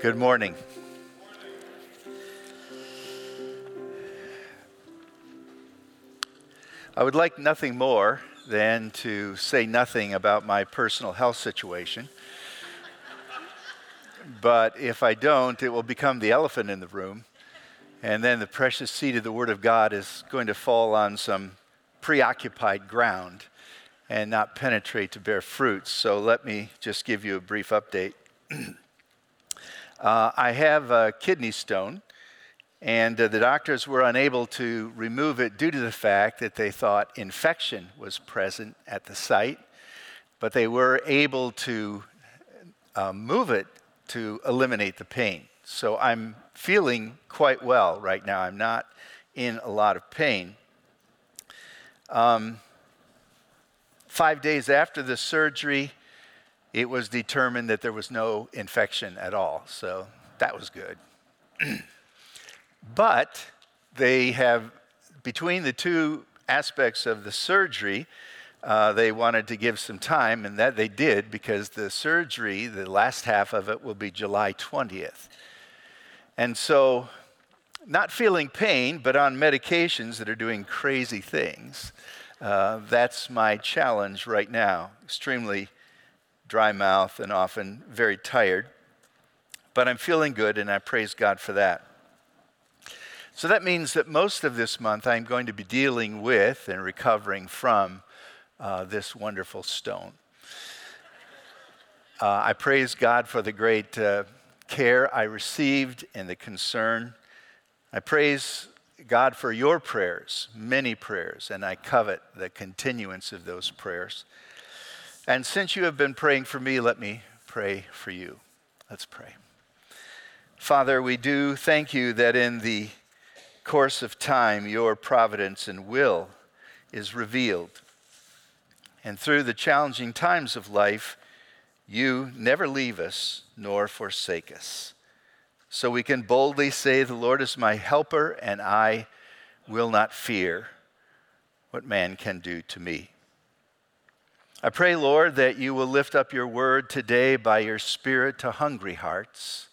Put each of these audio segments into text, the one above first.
Good morning. I would like nothing more than to say nothing about my personal health situation. but if I don't, it will become the elephant in the room. And then the precious seed of the Word of God is going to fall on some preoccupied ground and not penetrate to bear fruits. So let me just give you a brief update. uh, I have a kidney stone and uh, the doctors were unable to remove it due to the fact that they thought infection was present at the site, but they were able to uh, move it to eliminate the pain. So I'm feeling quite well right now. I'm not in a lot of pain. Um, five days after the surgery, it was determined that there was no infection at all. So that was good. But they have, between the two aspects of the surgery, uh, they wanted to give some time, and that they did because the surgery, the last half of it, will be July 20th. And so, not feeling pain, but on medications that are doing crazy things. Uh, that's my challenge right now. Extremely dry mouth and often very tired. But I'm feeling good, and I praise God for that. So that means that most of this month I'm going to be dealing with and recovering from uh, this wonderful stone. Uh, I praise God for the great uh, care I received and the concern. I praise God for your prayers, many prayers, and I covet the continuance of those prayers. And since you have been praying for me, let me pray for you. Let's pray. Father, we do thank you that in the course of time, your providence and will is revealed. And through the challenging times of life, you never leave us nor forsake us. So we can boldly say, The Lord is my helper, and I will not fear what man can do to me. I pray, Lord, that you will lift up your word today by your Spirit to hungry hearts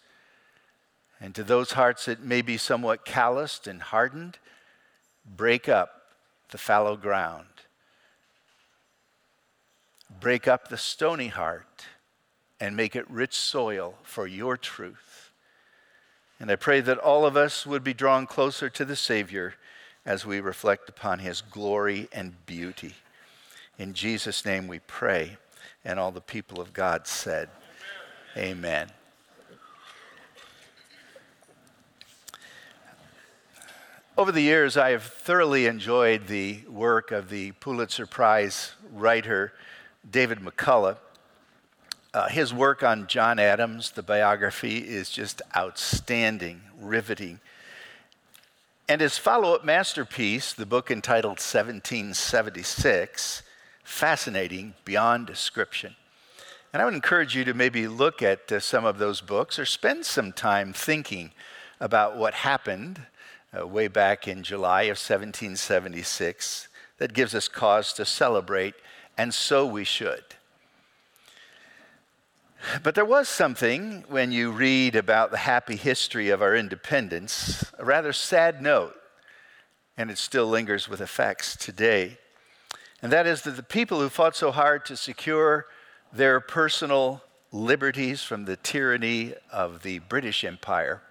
and to those hearts that may be somewhat calloused and hardened, break up the fallow ground. Break up the stony heart and make it rich soil for your truth. And I pray that all of us would be drawn closer to the Savior as we reflect upon his glory and beauty. In Jesus' name we pray. And all the people of God said, Amen. Amen. Over the years, I have thoroughly enjoyed the work of the Pulitzer Prize writer David McCullough. Uh, his work on John Adams, the biography, is just outstanding, riveting. And his follow up masterpiece, the book entitled 1776, fascinating beyond description. And I would encourage you to maybe look at uh, some of those books or spend some time thinking about what happened uh, way back in July of 1776 that gives us cause to celebrate, and so we should. But there was something when you read about the happy history of our independence, a rather sad note, and it still lingers with effects today. And that is that the people who fought so hard to secure their personal liberties from the tyranny of the British Empire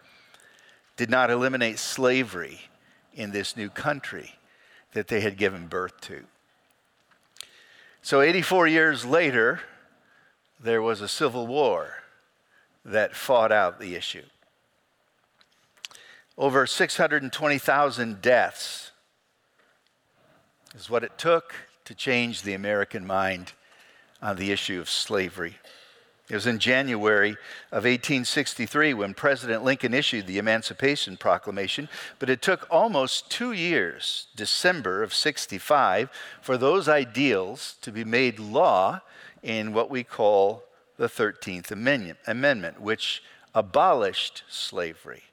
did not eliminate slavery in this new country that they had given birth to. So, 84 years later, there was a civil war that fought out the issue. Over 620,000 deaths is what it took to change the American mind on the issue of slavery. It was in January of 1863 when President Lincoln issued the Emancipation Proclamation, but it took almost two years, December of 65, for those ideals to be made law in what we call the 13th Amendment, which abolished slavery.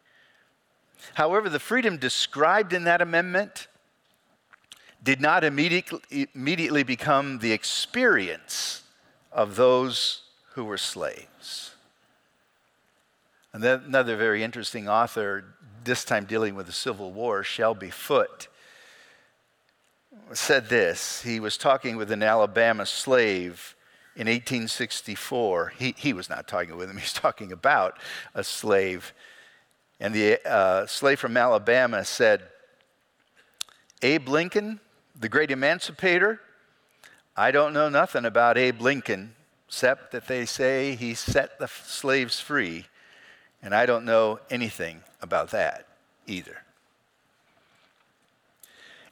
However, the freedom described in that amendment did not immediately, become the experience of those who were slaves. And then another very interesting author, this time dealing with the Civil War, Shelby Foote, said this. He was talking with an Alabama slave in 1864. He, he was not talking with him, he's talking about a slave. And the uh, slave from Alabama said, Abe Lincoln the great emancipator, I don't know nothing about Abe Lincoln, except that they say he set the slaves free, and I don't know anything about that either.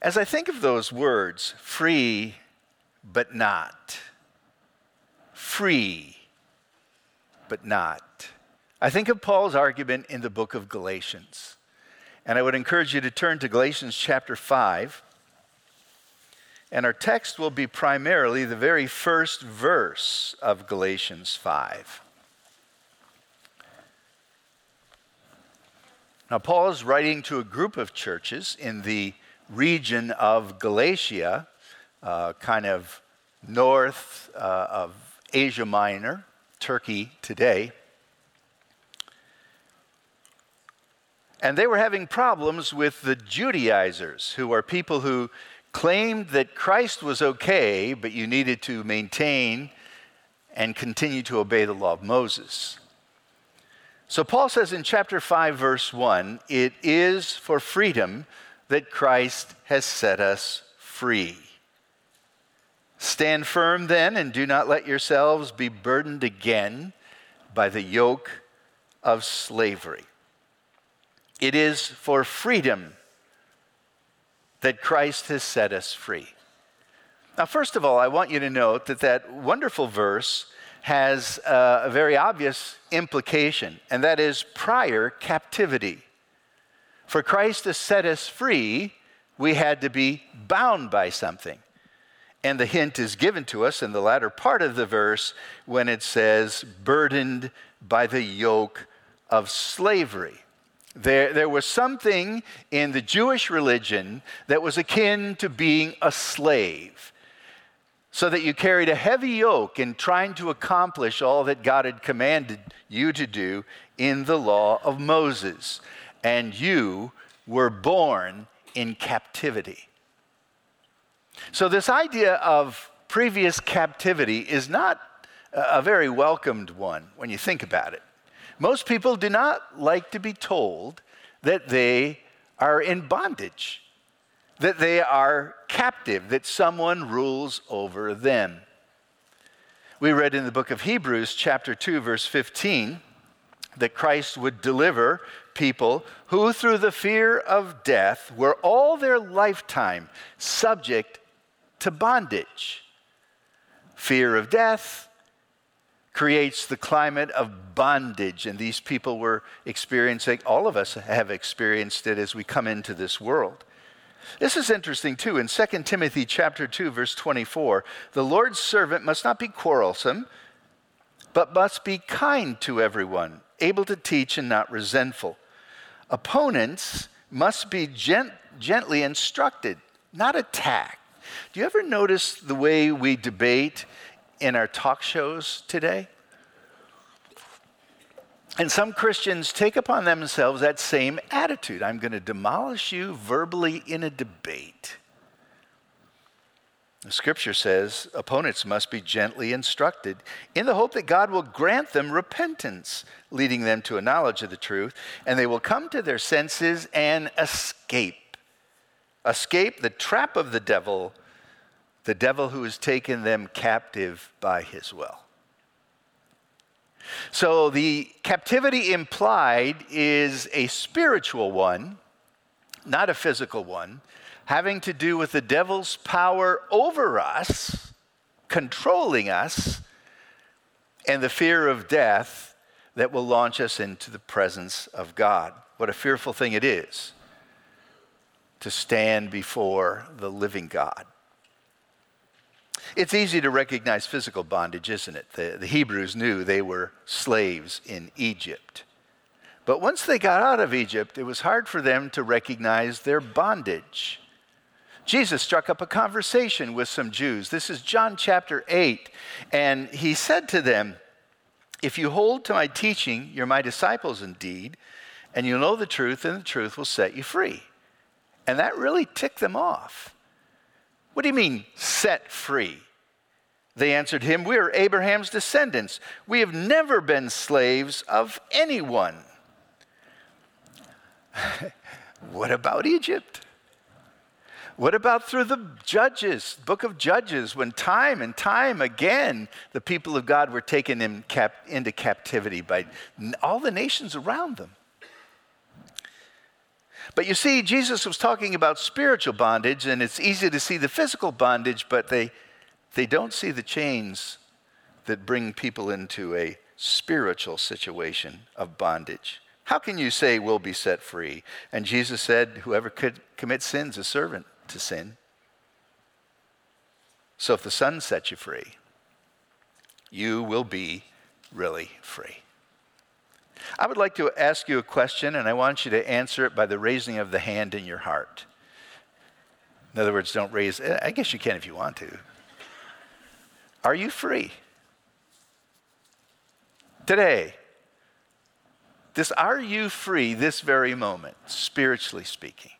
As I think of those words, free but not, free but not, I think of Paul's argument in the book of Galatians. And I would encourage you to turn to Galatians chapter 5. And our text will be primarily the very first verse of Galatians 5. Now, Paul is writing to a group of churches in the region of Galatia, uh, kind of north uh, of Asia Minor, Turkey today. And they were having problems with the Judaizers, who are people who claimed that Christ was okay, but you needed to maintain and continue to obey the law of Moses. So Paul says in chapter 5, verse 1 it is for freedom that Christ has set us free. Stand firm then, and do not let yourselves be burdened again by the yoke of slavery. It is for freedom that Christ has set us free. Now, first of all, I want you to note that that wonderful verse has uh, a very obvious implication, and that is prior captivity. For Christ to set us free, we had to be bound by something. And the hint is given to us in the latter part of the verse when it says, burdened by the yoke of slavery. There, there was something in the Jewish religion that was akin to being a slave, so that you carried a heavy yoke in trying to accomplish all that God had commanded you to do in the law of Moses. And you were born in captivity. So, this idea of previous captivity is not a very welcomed one when you think about it. Most people do not like to be told that they are in bondage, that they are captive, that someone rules over them. We read in the book of Hebrews, chapter 2, verse 15, that Christ would deliver people who, through the fear of death, were all their lifetime subject to bondage. Fear of death, creates the climate of bondage. And these people were experiencing, all of us have experienced it as we come into this world. This is interesting too. In 2 Timothy chapter 2 verse 24, the Lord's servant must not be quarrelsome, but must be kind to everyone, able to teach and not resentful. Opponents must be gent- gently instructed, not attacked. Do you ever notice the way we debate in our talk shows today. And some Christians take upon themselves that same attitude I'm going to demolish you verbally in a debate. The scripture says opponents must be gently instructed in the hope that God will grant them repentance, leading them to a knowledge of the truth, and they will come to their senses and escape. Escape the trap of the devil the devil who has taken them captive by his will. So the captivity implied is a spiritual one, not a physical one, having to do with the devil's power over us, controlling us, and the fear of death that will launch us into the presence of God. What a fearful thing it is to stand before the living God. It's easy to recognize physical bondage, isn't it? The, the Hebrews knew they were slaves in Egypt. But once they got out of Egypt, it was hard for them to recognize their bondage. Jesus struck up a conversation with some Jews. This is John chapter 8. And he said to them, If you hold to my teaching, you're my disciples indeed, and you'll know the truth, and the truth will set you free. And that really ticked them off. What do you mean, set free? They answered him, We are Abraham's descendants. We have never been slaves of anyone. what about Egypt? What about through the Judges, book of Judges, when time and time again the people of God were taken in cap- into captivity by all the nations around them? But you see, Jesus was talking about spiritual bondage, and it's easy to see the physical bondage, but they, they don't see the chains that bring people into a spiritual situation of bondage. How can you say we'll be set free? And Jesus said, Whoever could commit sins is servant to sin. So if the Son sets you free, you will be really free. I would like to ask you a question, and I want you to answer it by the raising of the hand in your heart. In other words, don't raise, I guess you can if you want to. Are you free? Today, this, are you free this very moment, spiritually speaking?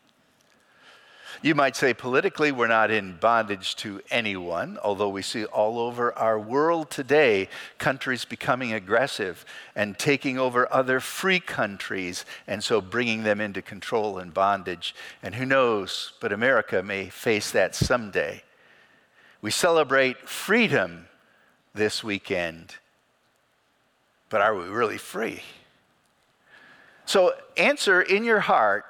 You might say politically, we're not in bondage to anyone, although we see all over our world today countries becoming aggressive and taking over other free countries, and so bringing them into control and bondage. And who knows, but America may face that someday. We celebrate freedom this weekend, but are we really free? So answer in your heart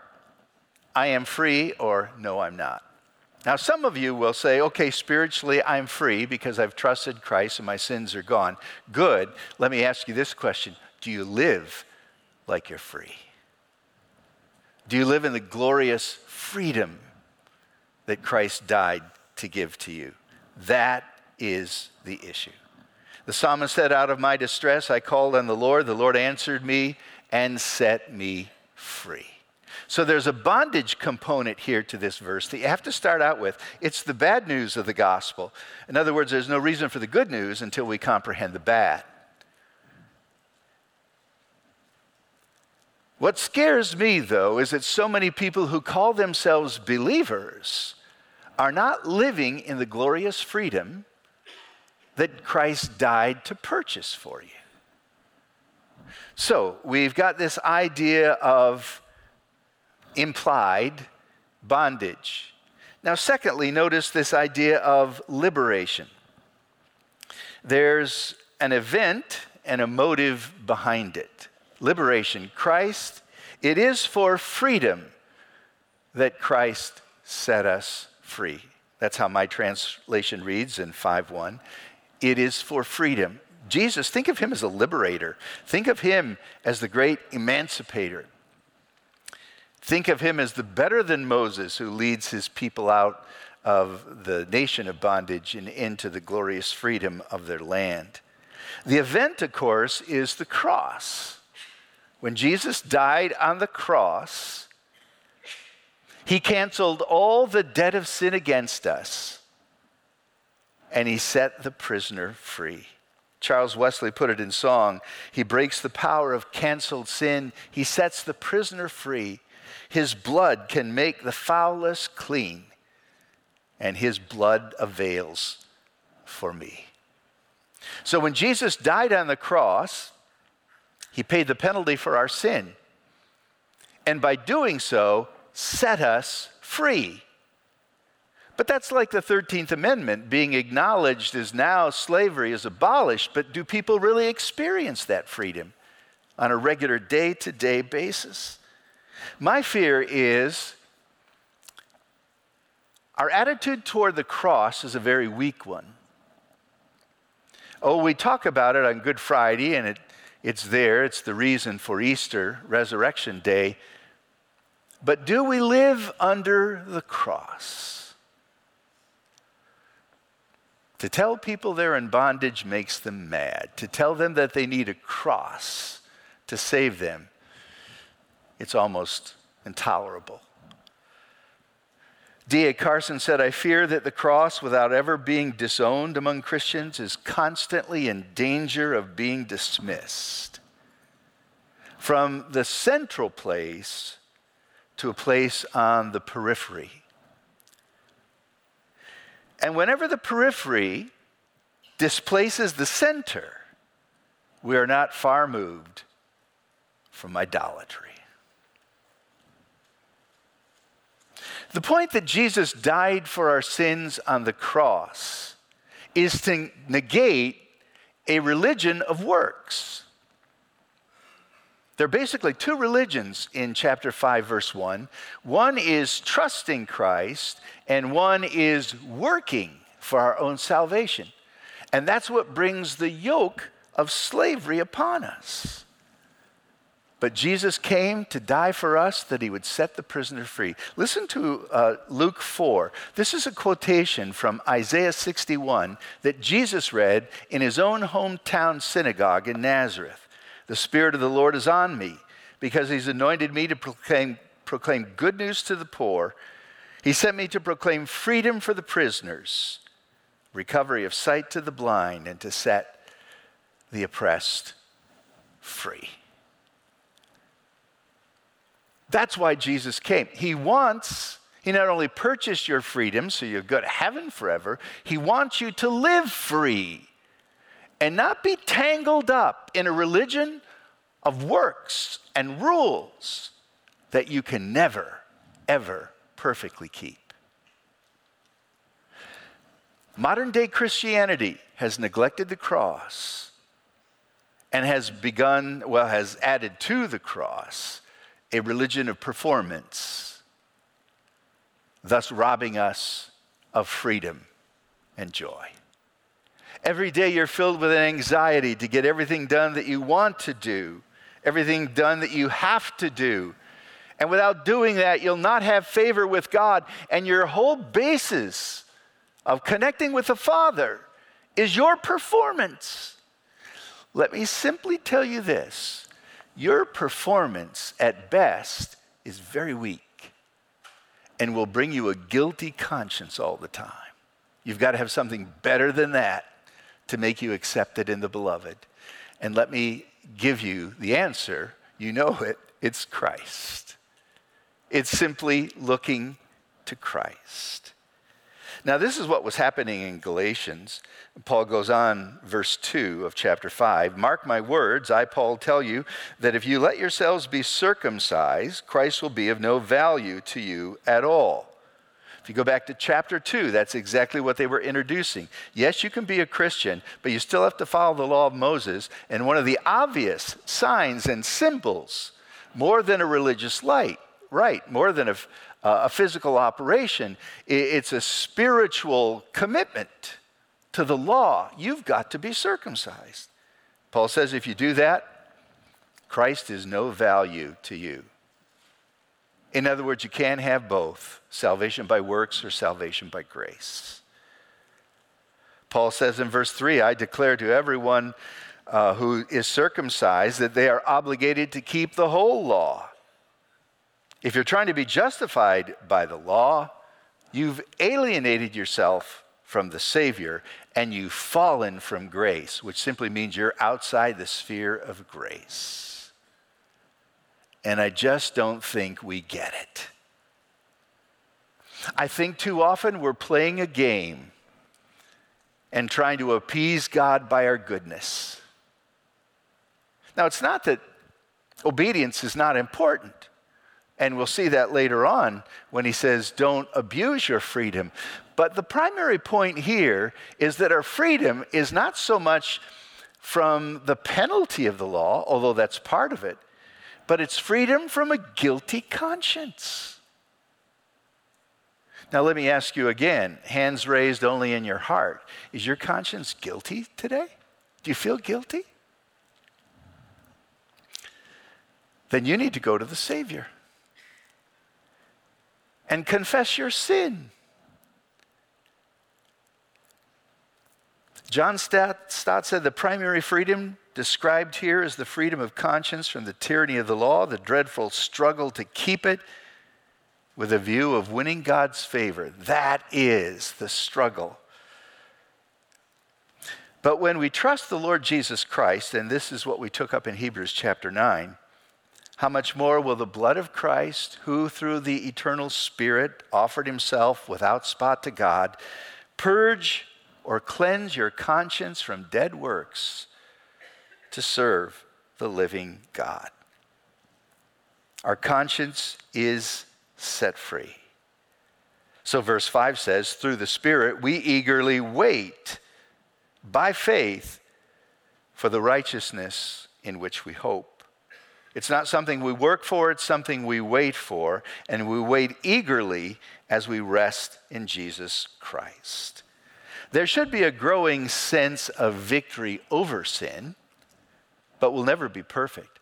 I am free or no, I'm not. Now, some of you will say, okay, spiritually, I'm free because I've trusted Christ and my sins are gone. Good. Let me ask you this question Do you live like you're free? Do you live in the glorious freedom that Christ died to give to you? That is the issue. The psalmist said, Out of my distress I called on the Lord. The Lord answered me and set me free. So there's a bondage component here to this verse that you have to start out with. It's the bad news of the gospel. In other words, there's no reason for the good news until we comprehend the bad. What scares me, though, is that so many people who call themselves believers are not living in the glorious freedom that Christ died to purchase for you. So we've got this idea of implied bondage. Now, secondly, notice this idea of liberation. There's an event and a motive behind it. Liberation. Christ, it is for freedom that Christ set us free. That's how my translation reads in 5:1. It is for freedom. Jesus, think of him as a liberator. Think of him as the great emancipator. Think of him as the better than Moses who leads his people out of the nation of bondage and into the glorious freedom of their land. The event, of course, is the cross. When Jesus died on the cross, he canceled all the debt of sin against us and he set the prisoner free. Charles Wesley put it in song. He breaks the power of canceled sin, he sets the prisoner free. His blood can make the foulest clean, and his blood avails for me. So when Jesus died on the cross, he paid the penalty for our sin. And by doing so, set us free. But that's like the 13th Amendment being acknowledged as now slavery is abolished. But do people really experience that freedom on a regular day to day basis? My fear is our attitude toward the cross is a very weak one. Oh, we talk about it on Good Friday, and it, it's there. It's the reason for Easter, Resurrection Day. But do we live under the cross? To tell people they're in bondage makes them mad. To tell them that they need a cross to save them it's almost intolerable. D.A. Carson said, I fear that the cross, without ever being disowned among Christians, is constantly in danger of being dismissed from the central place to a place on the periphery. And whenever the periphery displaces the center, we are not far moved from idolatry. The point that Jesus died for our sins on the cross is to negate a religion of works. There are basically two religions in chapter 5, verse 1. One is trusting Christ, and one is working for our own salvation. And that's what brings the yoke of slavery upon us. But Jesus came to die for us that he would set the prisoner free. Listen to uh, Luke 4. This is a quotation from Isaiah 61 that Jesus read in his own hometown synagogue in Nazareth. The Spirit of the Lord is on me because he's anointed me to proclaim, proclaim good news to the poor. He sent me to proclaim freedom for the prisoners, recovery of sight to the blind, and to set the oppressed free. That's why Jesus came. He wants, He not only purchased your freedom so you'll go to heaven forever, He wants you to live free and not be tangled up in a religion of works and rules that you can never, ever perfectly keep. Modern day Christianity has neglected the cross and has begun, well, has added to the cross a religion of performance, thus robbing us of freedom and joy. Every day you're filled with anxiety to get everything done that you want to do, everything done that you have to do. And without doing that, you'll not have favor with God. And your whole basis of connecting with the Father is your performance. Let me simply tell you this your performance at best is very weak and will bring you a guilty conscience all the time. You've got to have something better than that to make you accepted in the beloved. And let me give you the answer. You know it. It's Christ. It's simply looking to Christ. Now, this is what was happening in Galatians. Paul goes on, verse 2 of chapter 5 Mark my words, I, Paul, tell you that if you let yourselves be circumcised, Christ will be of no value to you at all. If you go back to chapter 2, that's exactly what they were introducing. Yes, you can be a Christian, but you still have to follow the law of Moses. And one of the obvious signs and symbols, more than a religious light, right, more than a, a physical operation, it's a spiritual commitment to the law, you've got to be circumcised. Paul says if you do that, Christ is no value to you. In other words, you can't have both salvation by works or salvation by grace. Paul says in verse 3 I declare to everyone uh, who is circumcised that they are obligated to keep the whole law. If you're trying to be justified by the law, you've alienated yourself from the Savior and you've fallen from grace, which simply means you're outside the sphere of grace. And I just don't think we get it. I think too often we're playing a game and trying to appease God by our goodness. Now, it's not that obedience is not important. And we'll see that later on when he says, don't abuse your freedom. But the primary point here is that our freedom is not so much from the penalty of the law, although that's part of it, but it's freedom from a guilty conscience. Now, let me ask you again hands raised only in your heart. Is your conscience guilty today? Do you feel guilty? Then you need to go to the Savior and confess your sin. John Stott, Stott said the primary freedom described here is the freedom of conscience from the tyranny of the law, the dreadful struggle to keep it with a view of winning God's favor. That is the struggle. But when we trust the Lord Jesus Christ, and this is what we took up in Hebrews chapter 9, how much more will the blood of Christ, who through the eternal Spirit offered himself without spot to God, purge or cleanse your conscience from dead works to serve the living God? Our conscience is set free. So, verse 5 says, through the Spirit, we eagerly wait by faith for the righteousness in which we hope. It's not something we work for, it's something we wait for, and we wait eagerly as we rest in Jesus Christ. There should be a growing sense of victory over sin, but we'll never be perfect.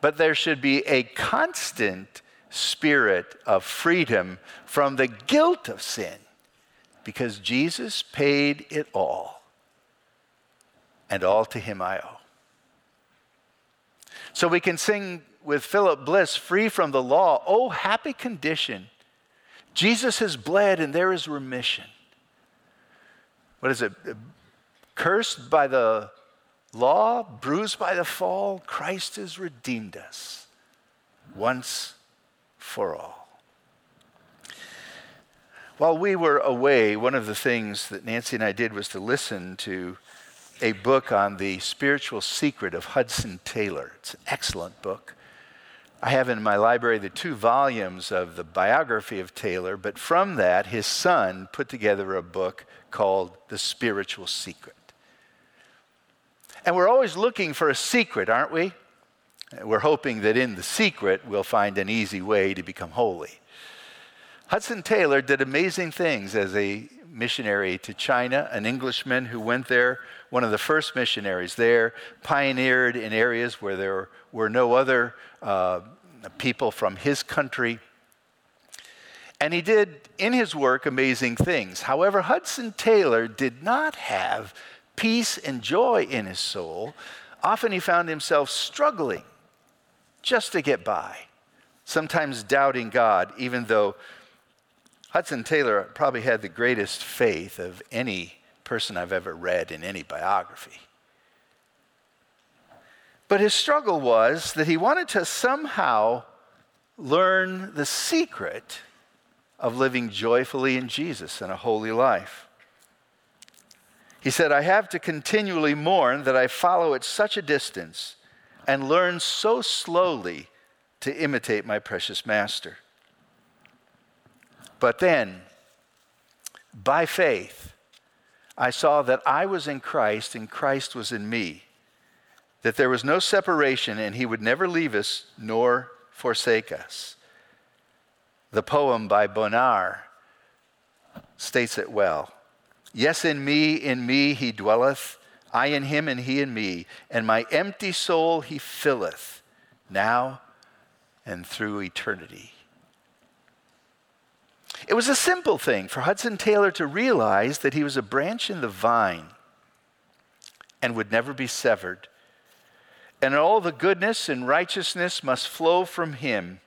But there should be a constant spirit of freedom from the guilt of sin because Jesus paid it all, and all to him I owe. So we can sing with Philip Bliss, free from the law. Oh, happy condition. Jesus has bled and there is remission. What is it? Cursed by the law, bruised by the fall, Christ has redeemed us once for all. While we were away, one of the things that Nancy and I did was to listen to a book on the spiritual secret of Hudson Taylor. It's an excellent book. I have in my library the two volumes of the biography of Taylor, but from that, his son put together a book called The Spiritual Secret. And we're always looking for a secret, aren't we? We're hoping that in the secret we'll find an easy way to become holy. Hudson Taylor did amazing things as a missionary to China, an Englishman who went there, one of the first missionaries there, pioneered in areas where there were no other uh, people from his country. And he did in his work amazing things. However, Hudson Taylor did not have peace and joy in his soul. Often he found himself struggling just to get by, sometimes doubting God, even though Hudson Taylor probably had the greatest faith of any person I've ever read in any biography. But his struggle was that he wanted to somehow learn the secret of living joyfully in Jesus and a holy life. He said, I have to continually mourn that I follow at such a distance and learn so slowly to imitate my precious master. But then, by faith, I saw that I was in Christ and Christ was in me, that there was no separation and he would never leave us nor forsake us. The poem by Bonar states it well. Yes, in me, in me he dwelleth I in him and he in me, and my empty soul he filleth, now and through eternity. It was a simple thing for Hudson Taylor to realize that he was a branch in the vine and would never be severed. And all the goodness and righteousness must flow from him.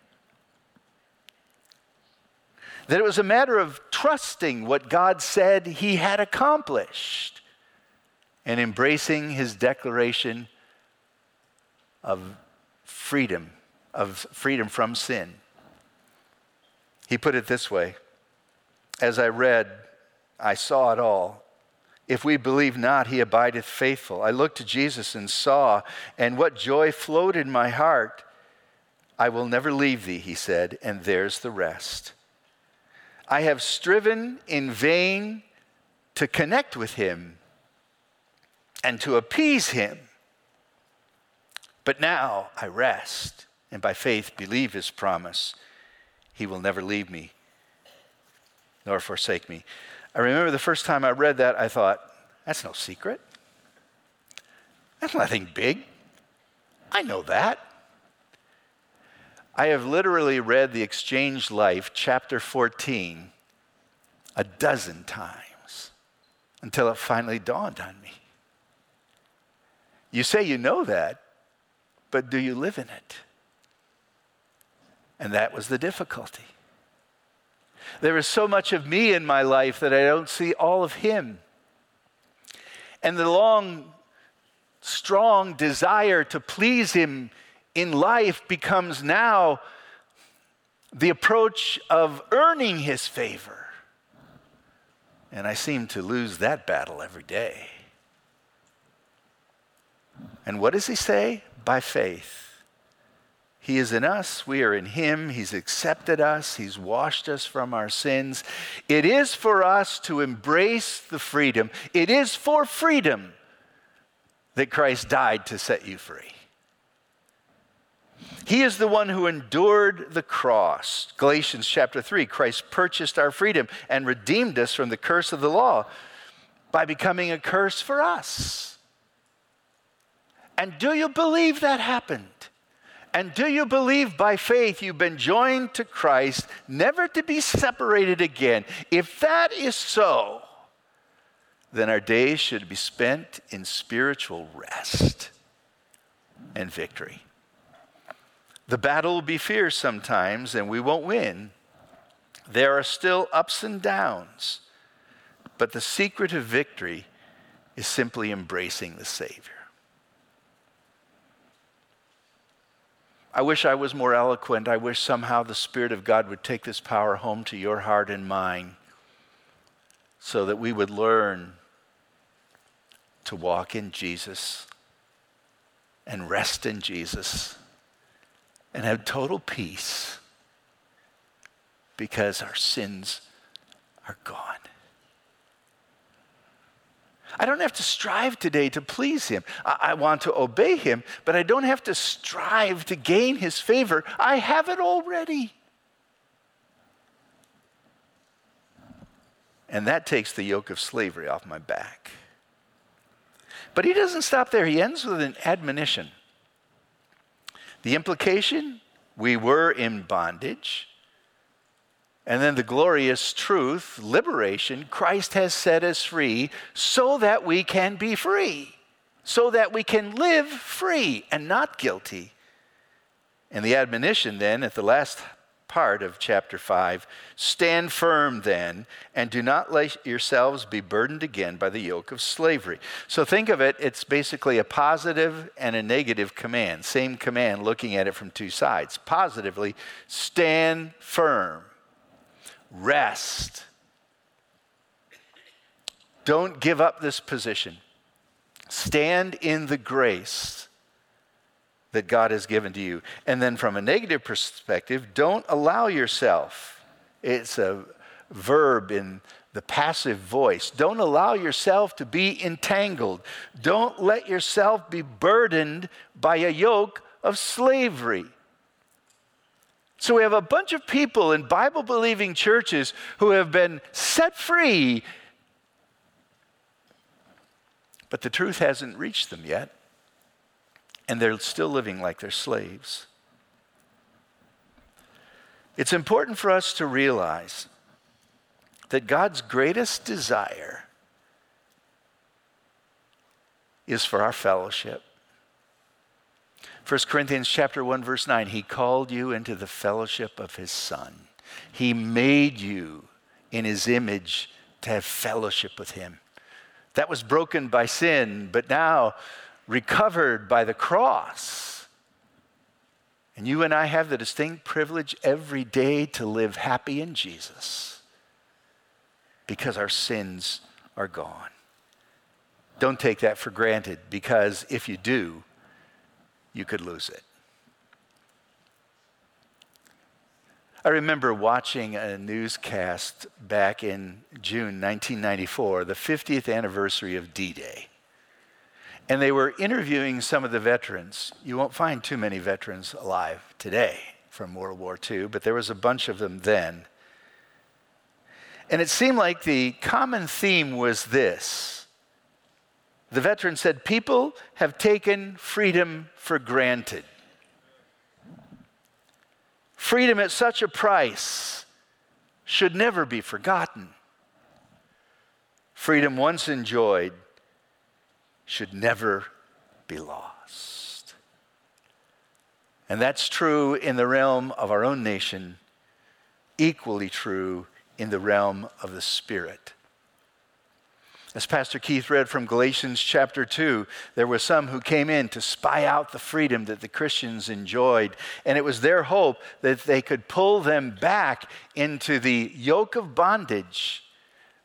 That it was a matter of trusting what God said he had accomplished and embracing his declaration of freedom, of freedom from sin. He put it this way As I read, I saw it all. If we believe not, he abideth faithful. I looked to Jesus and saw, and what joy flowed in my heart. I will never leave thee, he said, and there's the rest. I have striven in vain to connect with him and to appease him. But now I rest and by faith believe his promise. He will never leave me nor forsake me. I remember the first time I read that, I thought, that's no secret. That's nothing big. I know that. I have literally read The Exchange Life, chapter 14, a dozen times. until it finally dawned on me. You say you know that, but do you live in it? And that was the difficulty. There is so much of me in my life that I don't see all of Him. And the long, strong desire to please Him in life becomes now the approach of earning His favor. And I seem to lose that battle every day. And what does He say? By faith he is in us, we are in Him. He's accepted us, He's washed us from our sins. It is for us to embrace the freedom. It is for freedom that Christ died to set you free. He is the one who endured the cross. Galatians chapter 3 Christ purchased our freedom and redeemed us from the curse of the law by becoming a curse for us. And do you believe that happened? And do you believe by faith you've been joined to Christ, never to be separated again? If that is so, then our days should be spent in spiritual rest and victory. The battle will be fierce sometimes, and we won't win. There are still ups and downs, but the secret of victory is simply embracing the Savior. I wish I was more eloquent. I wish somehow the Spirit of God would take this power home to your heart and mine so that we would learn to walk in Jesus and rest in Jesus and have total peace because our sins are gone. I don't have to strive today to please him. I, I, want to obey him, but I don't have to strive to gain his favor. I have it already. And that takes the yoke of slavery off my back. But he doesn't stop there. He ends with an admonition. The implication we were in bondage. And then the glorious truth, liberation, Christ has set us free so that we can be free, so that we can live free and not guilty. And the admonition then at the last part of chapter 5 stand firm then, and do not let yourselves be burdened again by the yoke of slavery. So think of it, it's basically a positive and a negative command. Same command, looking at it from two sides. Positively, stand firm rest. Don't give up this position. Stand in the grace that God has given to you. And then, from a negative perspective, don't allow yourself, it's a verb in the passive voice. Don't allow yourself to be entangled. Don't let yourself be burdened by a yoke of slavery. So we have a bunch of people in Bible believing churches who have been set free, but the truth hasn't reached them yet, and they're still living like they're slaves. It's important for us to realize that God's greatest desire is for our fellowship. 1 Corinthians chapter 1 verse 9 he called you into the fellowship of his son. He made you in his image to have fellowship with him. That was broken by sin, but now recovered by the cross. And you and I have the distinct privilege every day to live happy in Jesus because our sins are gone. Don't take that for granted because if you do, you could lose it. I remember watching a newscast back in June 1994, the 50th anniversary of D Day. And they were interviewing some of the veterans. You won't find too many veterans alive today from World War II, but there was a bunch of them then. And it seemed like the common theme was this the veteran said, People have taken freedom for granted. Freedom at such a price should never be forgotten. freedom once enjoyed should never be lost. And that's true in the realm of our own nation, equally true in the realm of the Spirit. As Pastor Keith read from Galatians chapter 2, there were some who came in to spy out the freedom that the Christians enjoyed. And it was their hope that they could pull them back into the yoke of bondage,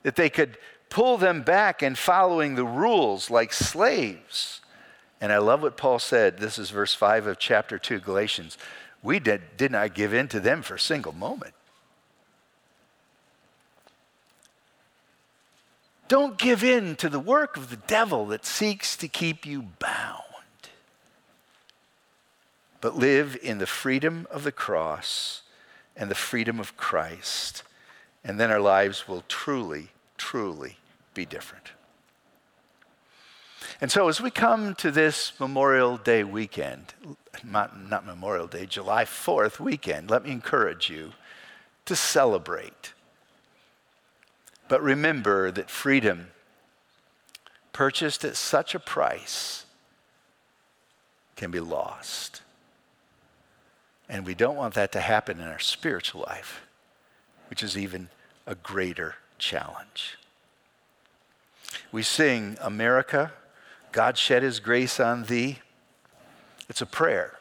that they could pull them back in following the rules like slaves. And I love what Paul said. This is verse 5 of chapter 2, Galatians. We did, did not give in to them for a single moment. Don't give in to the work of the devil that seeks to keep you bound. But live in the freedom of the cross and the freedom of Christ. And then our lives will truly, truly be different. And so, as we come to this Memorial Day weekend, not, not, Memorial Day, July 4th weekend, let me encourage you to celebrate. But remember that freedom, purchased at such a price, can be lost. And we don't want that to happen in our spiritual life, which is even a greater challenge. We sing, America, God shed his grace on thee. It's a prayer.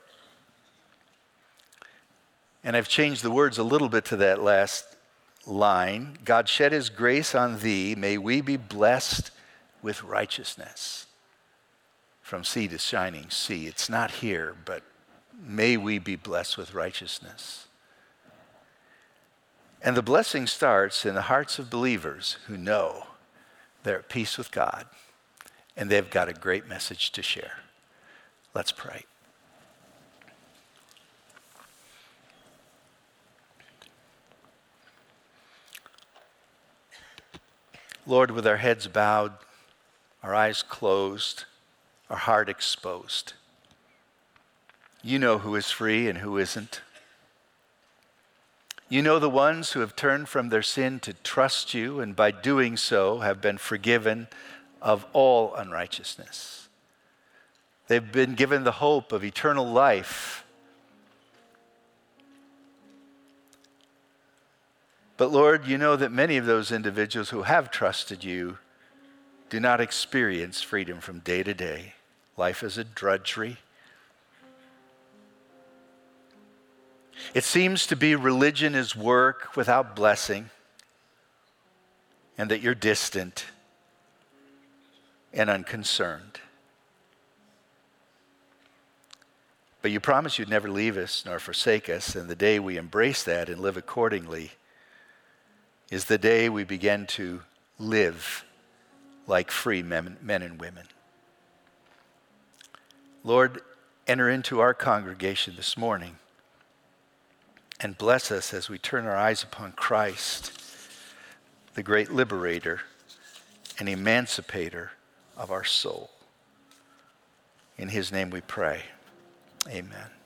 And I've changed the words a little bit to that last line God shed his grace on thee. May we be blessed with righteousness. From sea to shining sea. It's not here, but may we be blessed with righteousness. And the blessing starts in the hearts of believers who know they're at peace with God, and they've got a great message to share. Let's pray. Lord, with our heads bowed, our eyes closed, our heart exposed, you know who is free and who isn't. You know the ones who have turned from their sin to trust you, and by doing so have been forgiven of all unrighteousness. They've been given the hope of eternal life. But Lord, you know that many of those individuals who have trusted you do not experience freedom from day to day. Life is a drudgery. It seems to be religion is work without blessing, and that you're distant and unconcerned. But you promised you'd never leave us nor forsake us, and the day we embrace that and live accordingly is the day we begin to live like free men, men and women. Lord, enter into our congregation this morning and bless us as we turn our eyes upon Christ, the great liberator and emancipator of our soul. In his name we pray. Amen.